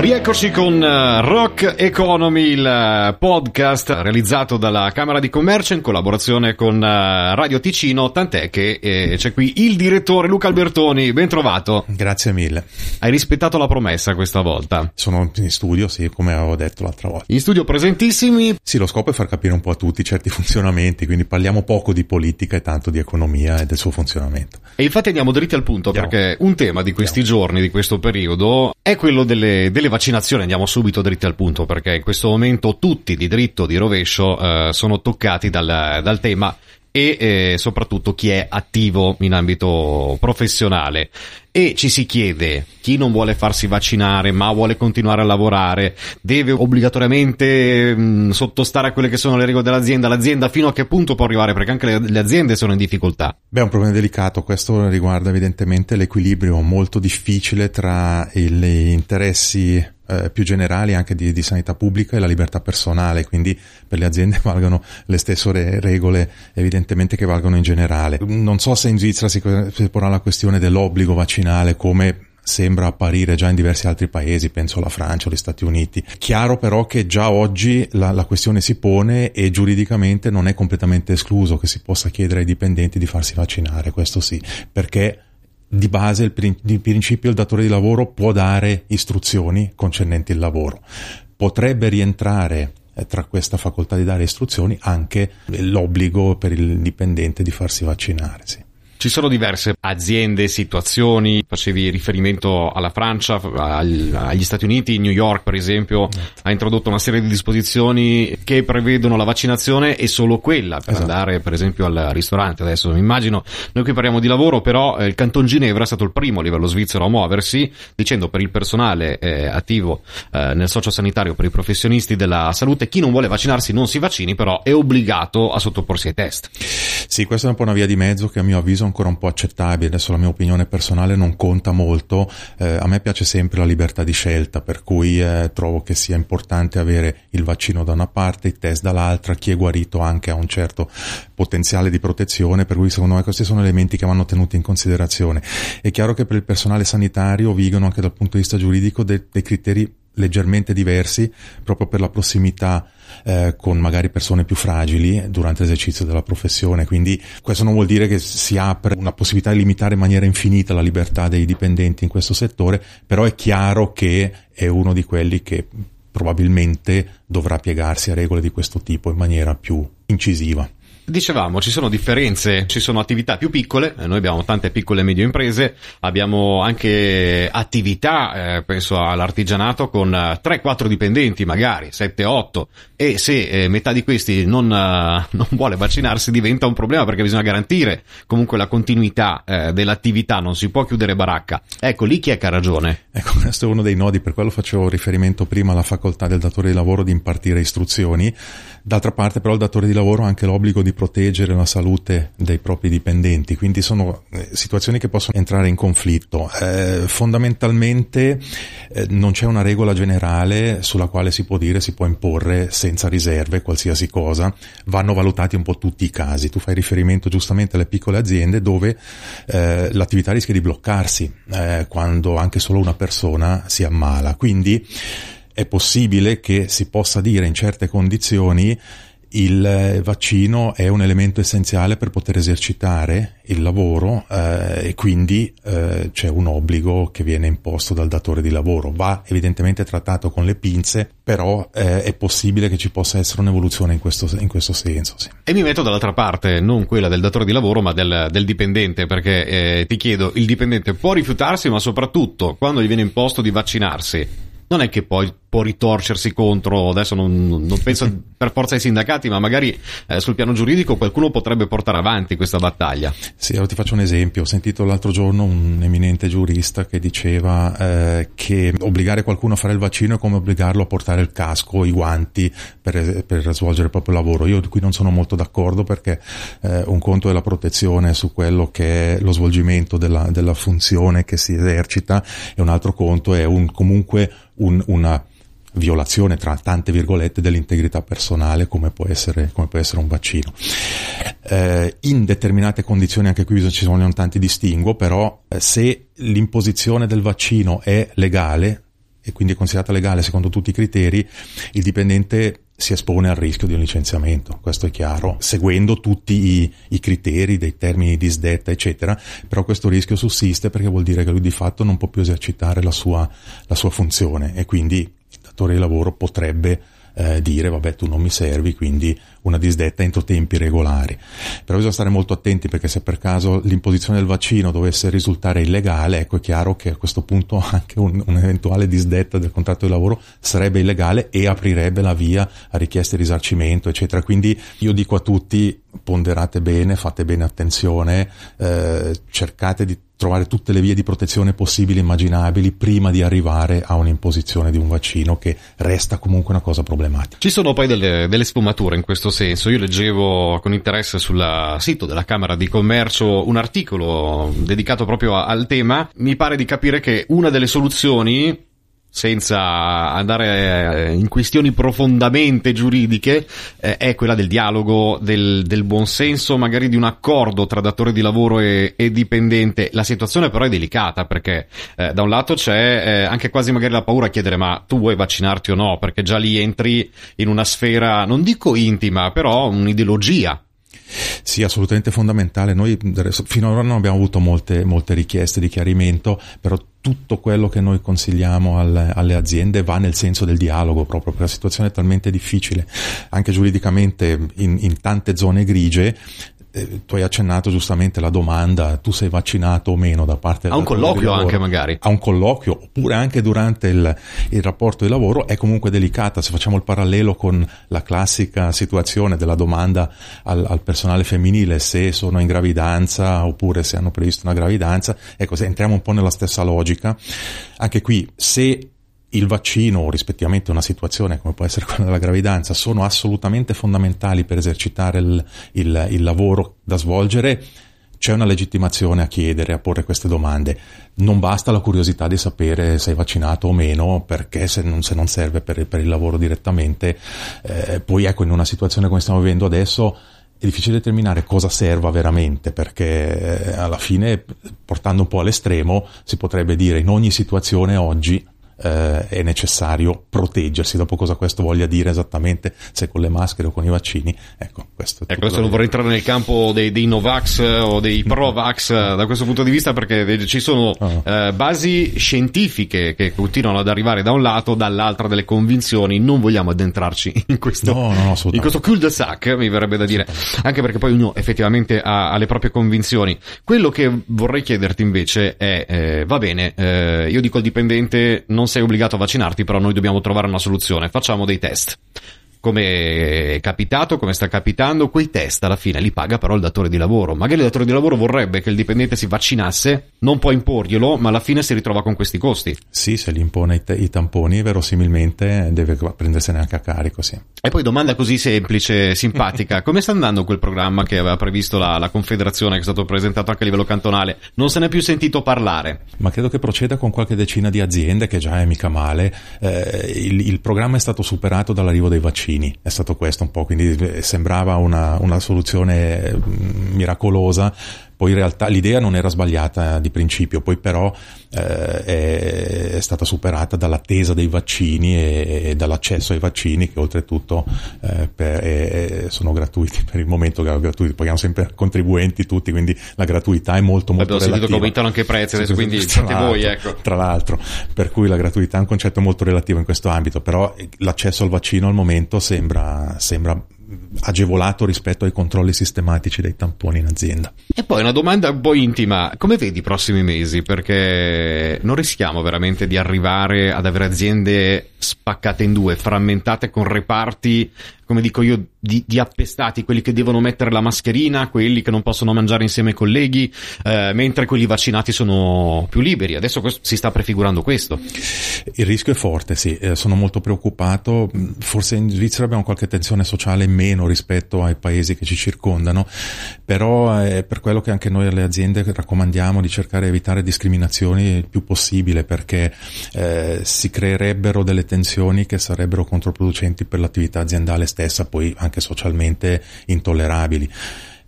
Rieccoci con uh, Rock Economy, il uh, podcast realizzato dalla Camera di Commercio in collaborazione con uh, Radio Ticino, tant'è che eh, c'è qui il direttore Luca Albertoni, ben trovato. Grazie mille. Hai rispettato la promessa questa volta. Sono in studio, sì, come avevo detto l'altra volta. In studio presentissimi. Sì, lo scopo è far capire un po' a tutti certi funzionamenti, quindi parliamo poco di politica e tanto di economia e del suo funzionamento. E infatti andiamo dritti al punto, Andiamo. perché un tema di questi Andiamo. giorni, di questo periodo, è quello delle, delle vaccinazioni. Andiamo subito dritti al punto, perché in questo momento tutti di dritto, di rovescio, eh, sono toccati dal, dal tema e eh, soprattutto chi è attivo in ambito professionale e ci si chiede chi non vuole farsi vaccinare ma vuole continuare a lavorare deve obbligatoriamente mh, sottostare a quelle che sono le regole dell'azienda. L'azienda fino a che punto può arrivare? Perché anche le, le aziende sono in difficoltà. Beh è un problema delicato questo riguarda evidentemente l'equilibrio molto difficile tra gli interessi eh, più generali anche di, di, sanità pubblica e la libertà personale, quindi per le aziende valgono le stesse re- regole evidentemente che valgono in generale. Non so se in Svizzera si, si porrà la questione dell'obbligo vaccinale come sembra apparire già in diversi altri paesi, penso alla Francia agli Stati Uniti. Chiaro però che già oggi la, la, questione si pone e giuridicamente non è completamente escluso che si possa chiedere ai dipendenti di farsi vaccinare, questo sì, perché di base di principio il datore di lavoro può dare istruzioni concernenti il lavoro. Potrebbe rientrare eh, tra questa facoltà di dare istruzioni anche l'obbligo per il dipendente di farsi vaccinare. Sì. Ci sono diverse aziende, situazioni, facevi riferimento alla Francia, agli Stati Uniti, New York per esempio esatto. ha introdotto una serie di disposizioni che prevedono la vaccinazione e solo quella per esatto. andare per esempio al ristorante. Adesso immagino, noi qui parliamo di lavoro, però eh, il Canton Ginevra è stato il primo a livello svizzero a muoversi dicendo per il personale eh, attivo eh, nel sociosanitario, per i professionisti della salute, chi non vuole vaccinarsi non si vaccini, però è obbligato a sottoporsi ai test. Sì, questa è un po' una via di mezzo che a mio avviso ancora un po' accettabile, adesso la mia opinione personale non conta molto, eh, a me piace sempre la libertà di scelta, per cui eh, trovo che sia importante avere il vaccino da una parte, i test dall'altra, chi è guarito anche ha un certo potenziale di protezione, per cui secondo me questi sono elementi che vanno tenuti in considerazione. È chiaro che per il personale sanitario vigono anche dal punto di vista giuridico dei, dei criteri leggermente diversi proprio per la prossimità eh, con magari persone più fragili durante l'esercizio della professione. Quindi questo non vuol dire che si apre una possibilità di limitare in maniera infinita la libertà dei dipendenti in questo settore, però è chiaro che è uno di quelli che probabilmente dovrà piegarsi a regole di questo tipo in maniera più incisiva. Dicevamo, ci sono differenze, ci sono attività più piccole, eh, noi abbiamo tante piccole e medie imprese, abbiamo anche attività, eh, penso all'artigianato con 3-4 eh, dipendenti magari, 7-8 e se eh, metà di questi non, uh, non, vuole vaccinarsi diventa un problema perché bisogna garantire comunque la continuità eh, dell'attività, non si può chiudere baracca. Ecco, lì chi è che ha ragione? Ecco, questo è uno dei nodi, per quello facevo riferimento prima alla facoltà del datore di lavoro di impartire istruzioni, d'altra parte però il datore di lavoro ha anche l'obbligo di proteggere la salute dei propri dipendenti, quindi sono eh, situazioni che possono entrare in conflitto. Eh, fondamentalmente eh, non c'è una regola generale sulla quale si può dire, si può imporre senza riserve qualsiasi cosa, vanno valutati un po' tutti i casi. Tu fai riferimento giustamente alle piccole aziende dove eh, l'attività rischia di bloccarsi eh, quando anche solo una persona si ammala, quindi è possibile che si possa dire in certe condizioni il vaccino è un elemento essenziale per poter esercitare il lavoro eh, e quindi eh, c'è un obbligo che viene imposto dal datore di lavoro. Va evidentemente trattato con le pinze, però eh, è possibile che ci possa essere un'evoluzione in questo, in questo senso. Sì. E mi metto dall'altra parte, non quella del datore di lavoro, ma del, del dipendente, perché eh, ti chiedo, il dipendente può rifiutarsi, ma soprattutto quando gli viene imposto di vaccinarsi, non è che poi può ritorcersi contro, adesso non, non penso per forza ai sindacati, ma magari eh, sul piano giuridico qualcuno potrebbe portare avanti questa battaglia. Sì, allora ti faccio un esempio. Ho sentito l'altro giorno un eminente giurista che diceva eh, che obbligare qualcuno a fare il vaccino è come obbligarlo a portare il casco, i guanti per, per svolgere il proprio lavoro. Io qui non sono molto d'accordo perché eh, un conto è la protezione su quello che è lo svolgimento della, della funzione che si esercita e un altro conto è un, comunque un, una violazione tra tante virgolette dell'integrità personale come può essere, come può essere un vaccino. Eh, in determinate condizioni, anche qui ci sono tanti distinguo, però eh, se l'imposizione del vaccino è legale e quindi è considerata legale secondo tutti i criteri, il dipendente si espone al rischio di un licenziamento, questo è chiaro, seguendo tutti i, i, criteri dei termini di sdetta, eccetera, però questo rischio sussiste perché vuol dire che lui di fatto non può più esercitare la sua, la sua funzione e quindi datore di lavoro potrebbe eh, dire vabbè tu non mi servi, quindi una disdetta entro tempi regolari. Però bisogna stare molto attenti perché se per caso l'imposizione del vaccino dovesse risultare illegale, ecco è chiaro che a questo punto anche un, un'eventuale disdetta del contratto di lavoro sarebbe illegale e aprirebbe la via a richieste di risarcimento, eccetera. Quindi io dico a tutti ponderate bene, fate bene attenzione, eh, cercate di trovare tutte le vie di protezione possibili e immaginabili prima di arrivare a un'imposizione di un vaccino che resta comunque una cosa problematica. Ci sono poi delle, delle sfumature in questo senso. Io leggevo con interesse sul sito della Camera di Commercio un articolo dedicato proprio al tema. Mi pare di capire che una delle soluzioni senza andare eh, in questioni profondamente giuridiche, eh, è quella del dialogo, del, del buonsenso, magari di un accordo tra datore di lavoro e, e dipendente. La situazione però è delicata perché eh, da un lato c'è eh, anche quasi magari la paura a chiedere ma tu vuoi vaccinarti o no, perché già lì entri in una sfera, non dico intima, però un'ideologia sì, assolutamente fondamentale. Noi finora non abbiamo avuto molte, molte richieste di chiarimento, però tutto quello che noi consigliamo alle, alle, aziende va nel senso del dialogo proprio perché la situazione è talmente difficile anche giuridicamente in, in tante zone grigie eh, tu hai accennato giustamente la domanda, tu sei vaccinato o meno da parte A un colloquio anche magari. A un colloquio, oppure anche durante il, il, rapporto di lavoro, è comunque delicata. Se facciamo il parallelo con la classica situazione della domanda al, al personale femminile, se sono in gravidanza oppure se hanno previsto una gravidanza, ecco, se entriamo un po' nella stessa logica. Anche qui, se il vaccino o rispettivamente una situazione come può essere quella della gravidanza sono assolutamente fondamentali per esercitare il, il, il lavoro da svolgere, c'è una legittimazione a chiedere, a porre queste domande. Non basta la curiosità di sapere se hai vaccinato o meno, perché se non, se non serve per, per, il lavoro direttamente, eh, poi ecco in una situazione come stiamo vivendo adesso è difficile determinare cosa serva veramente, perché eh, alla fine, portando un po' all'estremo, si potrebbe dire in ogni situazione oggi eh, è necessario proteggersi. Dopo cosa questo voglia dire esattamente, se con le maschere o con i vaccini, ecco, questo è adesso non vorrei entrare nel campo dei, dei Novax eh, o dei Provax eh, da questo punto di vista perché ci sono oh. eh, basi scientifiche che continuano ad arrivare da un lato, dall'altra delle convinzioni. Non vogliamo addentrarci in questo, no, no, in questo cul-de-sac, mi verrebbe da dire, anche perché poi ognuno effettivamente ha, ha, le proprie convinzioni. Quello che vorrei chiederti invece è, eh, va bene, eh, io dico al dipendente non sei obbligato a vaccinarti, però noi dobbiamo trovare una soluzione. Facciamo dei test come è capitato, come sta capitando, quei test alla fine li paga però il datore di lavoro. Magari il datore di lavoro vorrebbe che il dipendente si vaccinasse, non può imporglielo, ma alla fine si ritrova con questi costi. Sì, se gli impone i, t- i tamponi, verosimilmente deve prendersene anche a carico, sì. E poi domanda così semplice, simpatica, come sta andando quel programma che aveva previsto la, la Confederazione, che è stato presentato anche a livello cantonale? Non se n'è più sentito parlare. Ma credo che proceda con qualche decina di aziende, che già è mica male. Eh, il, il programma è stato superato dall'arrivo dei vaccini vaccini, è stato questo un po', quindi eh, sembrava una, una soluzione mm, miracolosa poi in realtà l'idea non era sbagliata di principio, poi però eh, è, è, stata superata dall'attesa dei vaccini e, e dall'accesso ai vaccini che oltretutto eh, per, eh, sono gratuiti per il momento, gratuiti, paghiamo sempre contribuenti tutti, quindi la gratuità è molto molto Abbiamo relativa. sentito che aumentano anche i prezzi adesso, quindi fate voi, ecco. Tra l'altro, per cui la gratuità è un concetto molto relativo in questo ambito, però l'accesso al vaccino al momento sembra, sembra agevolato rispetto ai controlli sistematici dei tamponi in azienda. E poi una domanda un po' intima, come vedi i prossimi mesi? Perché non rischiamo veramente di arrivare ad avere aziende spaccate in due, frammentate con reparti, come dico io, di, di, appestati, quelli che devono mettere la mascherina, quelli che non possono mangiare insieme ai colleghi, eh, mentre quelli vaccinati sono più liberi. Adesso questo, si sta prefigurando questo. Il rischio è forte, sì, eh, sono molto preoccupato. Forse in Svizzera abbiamo qualche tensione sociale meno rispetto ai paesi che ci circondano, però è per quello che anche noi alle aziende raccomandiamo di cercare di evitare discriminazioni il più possibile perché eh, si creerebbero delle tensioni che sarebbero controproducenti per l'attività aziendale stessa, poi anche socialmente intollerabili.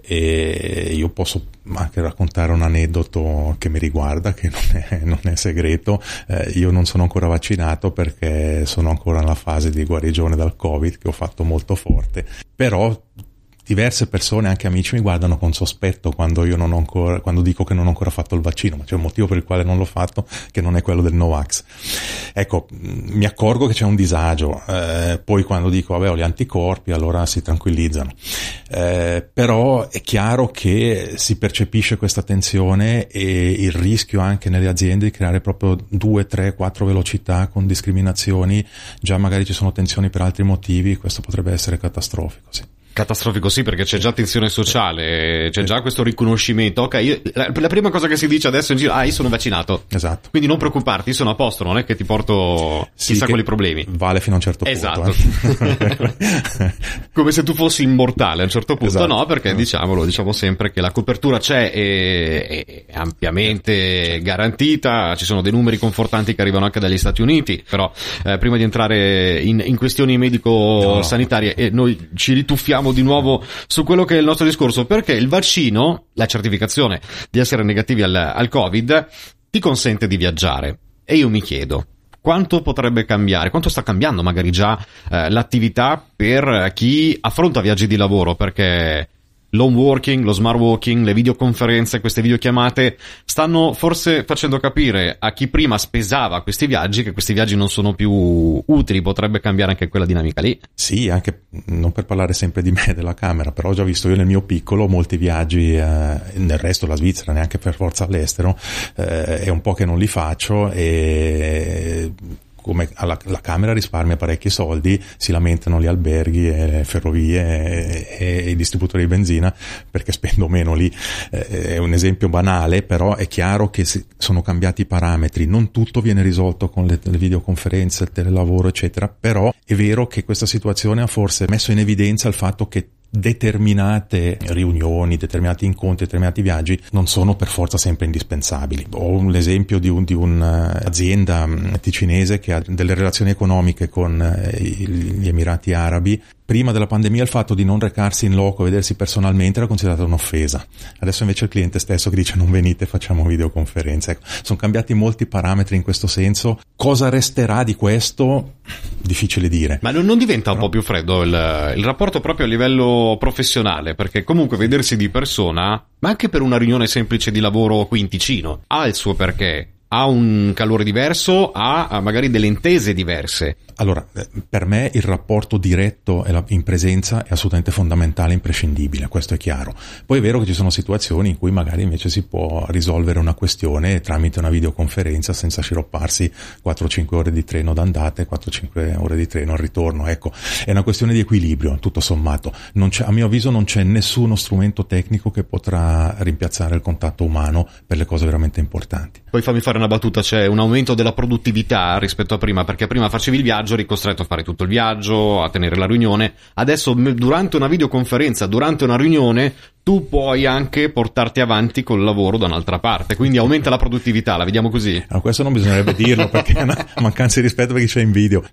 E io posso anche raccontare un aneddoto che mi riguarda, che non è, non è segreto. Eh, io non sono ancora vaccinato perché sono ancora nella fase di guarigione dal Covid, che ho fatto molto forte, però diverse persone, anche amici, mi guardano con sospetto quando io non ho ancora, quando dico che non ho ancora fatto il vaccino, ma c'è un motivo per il quale non l'ho fatto, che non è quello del Novax. Ecco, mi accorgo che c'è un disagio, eh, poi quando dico vabbè ho gli anticorpi, allora si tranquillizzano. Eh, però è chiaro che si percepisce questa tensione e il rischio anche nelle aziende di creare proprio due, tre, quattro velocità con discriminazioni, già magari ci sono tensioni per altri motivi, questo potrebbe essere catastrofico, sì. Catastrofico sì, perché c'è già tensione sociale, c'è già questo riconoscimento. Ok, io, la, la, prima cosa che si dice adesso in giro, ah, io sono vaccinato. Esatto. Quindi non preoccuparti, sono a posto, non è che ti porto sì, chissà quali problemi. Vale fino a un certo esatto. punto. Esatto. Eh. Come se tu fossi immortale a un certo punto. Esatto. No, perché diciamolo, diciamo sempre che la copertura c'è e è ampiamente garantita, ci sono dei numeri confortanti che arrivano anche dagli Stati Uniti, però eh, prima di entrare in, in questioni medico-sanitarie, eh, noi ci rituffiamo torniamo di nuovo su quello che è il nostro discorso, perché il vaccino, la certificazione di essere negativi al, al Covid, ti consente di viaggiare. E io mi chiedo, quanto potrebbe cambiare, quanto sta cambiando magari già eh, l'attività per chi affronta viaggi di lavoro, perché l'home working, lo smart working, le videoconferenze, queste videochiamate stanno forse facendo capire a chi prima spesava questi viaggi che questi viaggi non sono più utili, potrebbe cambiare anche quella dinamica lì. Sì, anche non per parlare sempre di me della camera, però ho già visto io nel mio piccolo molti viaggi eh, nel resto della Svizzera, neanche per forza all'estero, eh, è un po' che non li faccio e come alla, la Camera risparmia parecchi soldi, si lamentano gli alberghi e le ferrovie e, e, i distributori di benzina perché spendo meno lì. Eh, è un esempio banale, però è chiaro che sono cambiati i parametri, non tutto viene risolto con le, le videoconferenze, il telelavoro, eccetera, però è vero che questa situazione ha forse messo in evidenza il fatto che determinate riunioni, determinati incontri, determinati viaggi non sono per forza sempre indispensabili. Ho l'esempio di, un, di un'azienda mm, ticinese che ha delle relazioni economiche con eh, gli Emirati Arabi prima della pandemia il fatto di non recarsi in loco e vedersi personalmente era considerato un'offesa. Adesso invece il cliente stesso che dice non venite, facciamo videoconferenze. Ecco, sono cambiati molti parametri in questo senso. Cosa resterà di questo? Difficile dire. Ma non, non diventa Però... un po' più freddo il, il rapporto proprio a livello professionale? Perché comunque vedersi di persona, ma anche per una riunione semplice di lavoro qui in Ticino, ha il suo perché ha un calore diverso, ha magari delle intese diverse. Allora, eh, per me il rapporto diretto in presenza è assolutamente fondamentale, imprescindibile, questo è chiaro. Poi è vero che ci sono situazioni in cui magari invece si può risolvere una questione tramite una videoconferenza senza sciropparsi 4-5 ore di treno d'andata e 4-5 ore di treno al ritorno. Ecco, è una questione di equilibrio, tutto sommato. a mio avviso non c'è nessuno strumento tecnico che potrà rimpiazzare il contatto umano per le cose veramente importanti. Poi fammi fare una battuta, c'è un aumento della produttività rispetto a prima, perché prima facevi il viaggio, eri costretto a fare tutto il viaggio, a tenere la riunione, adesso durante una videoconferenza, durante una riunione, tu puoi anche portarti avanti col lavoro da un'altra parte, quindi aumenta la produttività, la vediamo così. No, questo non bisognerebbe dirlo perché è una mancanza di rispetto per chi c'è in video.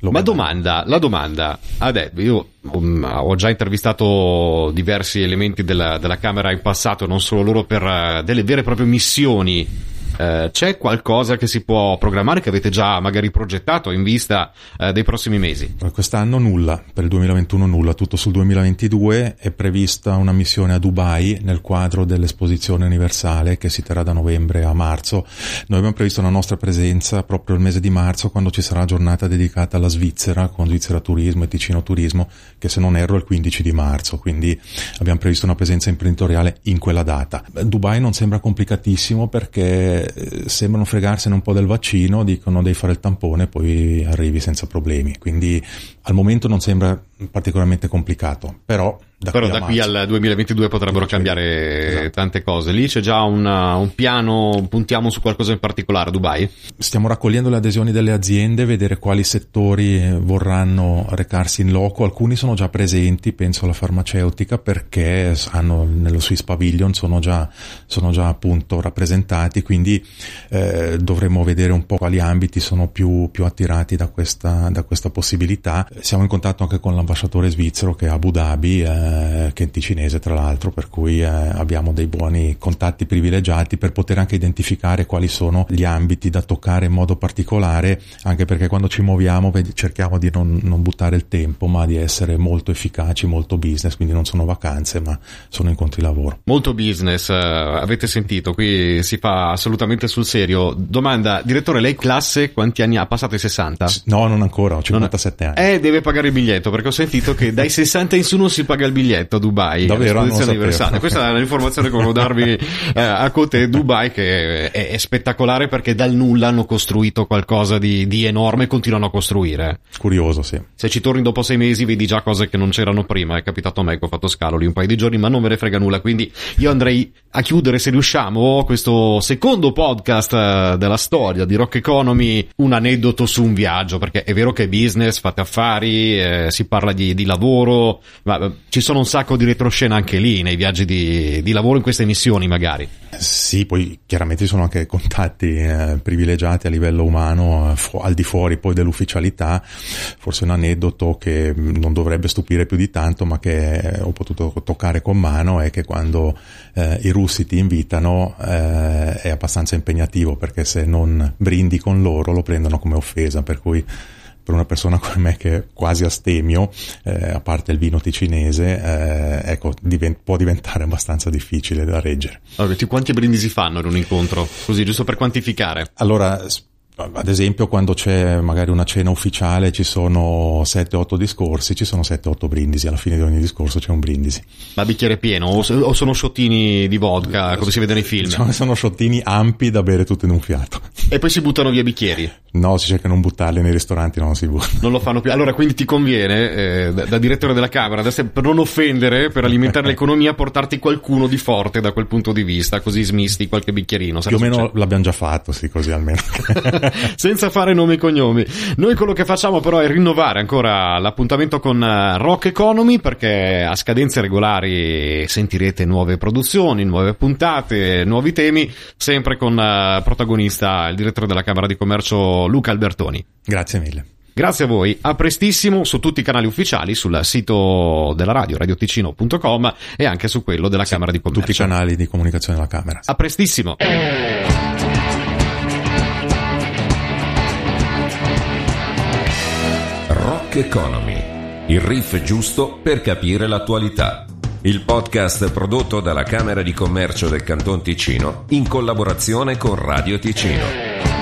Ma domanda, la domanda, adesso io um, ho già intervistato diversi elementi della, della Camera in passato, non solo loro per uh, delle vere e proprie missioni eh, c'è qualcosa che si può programmare che avete già magari progettato in vista eh, dei prossimi mesi? Quest'anno nulla, per il 2021 nulla, tutto sul 2022 è prevista una missione a Dubai nel quadro dell'esposizione universale che si terrà da novembre a marzo. Noi abbiamo previsto la nostra presenza proprio il mese di marzo quando ci sarà giornata dedicata alla Svizzera con Svizzera Turismo e Ticino Turismo che se non erro è il 15 di marzo, quindi abbiamo previsto una presenza imprenditoriale in quella data. Dubai non sembra complicatissimo perché sembrano fregarsene un po' del vaccino, dicono devi fare il tampone, poi arrivi senza problemi. Quindi al momento non sembra particolarmente complicato, però da Però qui da qui al 2022 potrebbero cambiare esatto. tante cose. Lì c'è già una, un piano, puntiamo su qualcosa in particolare, Dubai? Stiamo raccogliendo le adesioni delle aziende, vedere quali settori vorranno recarsi in loco. Alcuni sono già presenti, penso alla farmaceutica, perché hanno, nello Swiss Pavilion sono già, sono già appunto rappresentati, quindi eh, dovremo vedere un po' quali ambiti sono più, più attirati da questa, da questa possibilità. Siamo in contatto anche con l'ambasciatore svizzero che è Abu Dhabi. Eh, che è ticinese tra l'altro, per cui eh, abbiamo dei buoni contatti privilegiati per poter anche identificare quali sono gli ambiti da toccare in modo particolare, anche perché quando ci muoviamo cerchiamo di non, non buttare il tempo, ma di essere molto efficaci, molto business, quindi non sono vacanze, ma sono incontri lavoro. Molto business, eh, avete sentito, qui si fa assolutamente sul serio. Domanda, direttore, lei classe quanti anni ha? Passato i 60? No, non ancora, ho 57 non... anni. Eh, deve pagare il biglietto, perché ho sentito che dai 60 in su non si paga il biglietto a Dubai Davvero? universale. Questa è l'informazione che volevo darvi eh, a Cote Dubai che è, è, spettacolare perché dal nulla hanno costruito qualcosa di, di, enorme e continuano a costruire. Curioso, sì. Se ci torni dopo sei mesi vedi già cose che non c'erano prima. È capitato a me che ho fatto scalo lì un paio di giorni, ma non me ne frega nulla. Quindi io andrei a chiudere, se riusciamo, questo secondo podcast eh, della storia di Rock Economy, un aneddoto su un viaggio, perché è vero che è business, fate affari, eh, si parla di, di lavoro, ma eh, ci sono sono un sacco di retroscena anche lì, nei viaggi di, di lavoro, in queste missioni magari. Sì, poi chiaramente ci sono anche contatti eh, privilegiati a livello umano, eh, fu- al di fuori poi dell'ufficialità. Forse un aneddoto che mm, non dovrebbe stupire più di tanto, ma che eh, ho potuto toccare con mano è che quando eh, i russi ti invitano eh, è abbastanza impegnativo perché se non brindi con loro lo prendono come offesa, per cui per una persona come me che è quasi astemio, eh, a parte il vino ticinese, eh, ecco, divent- può diventare abbastanza difficile da reggere. Allora, quanti brindisi fanno in un incontro? Così, giusto per quantificare. Allora, ad esempio quando c'è magari una cena ufficiale ci sono 7-8 discorsi, ci sono 7-8 brindisi, alla fine di ogni discorso c'è un brindisi. Ma bicchiere pieno o, sono sciottini di vodka come si vede nei film? Sono, sono sciottini ampi da bere tutto in un fiato. E poi si buttano via bicchieri? No, si cerca di non buttarli nei ristoranti, non si buttano. Non lo fanno più. Allora quindi ti conviene, eh, da, da, direttore della Camera, per non offendere, per alimentare l'economia, portarti qualcuno di forte da quel punto di vista, così smisti qualche bicchierino. Più o meno succede? l'abbiamo già fatto, sì, così almeno. senza fare nomi e cognomi. Noi quello che facciamo però è rinnovare ancora l'appuntamento con eh, Rock Economy perché a scadenze regolari sentirete nuove produzioni, nuove puntate, nuovi temi, sempre con eh, protagonista il direttore della Camera di Commercio Luca Albertoni. Grazie mille. Grazie a voi, a prestissimo su tutti i canali ufficiali, sul sito della radio, radioticino.com e anche su quello della sì, Camera di Commercio. Tutti i canali di comunicazione della Camera. A prestissimo. Rock Economy, il riff giusto per capire l'attualità. Il podcast prodotto dalla Camera di Commercio del Canton Ticino in collaborazione con Radio Ticino.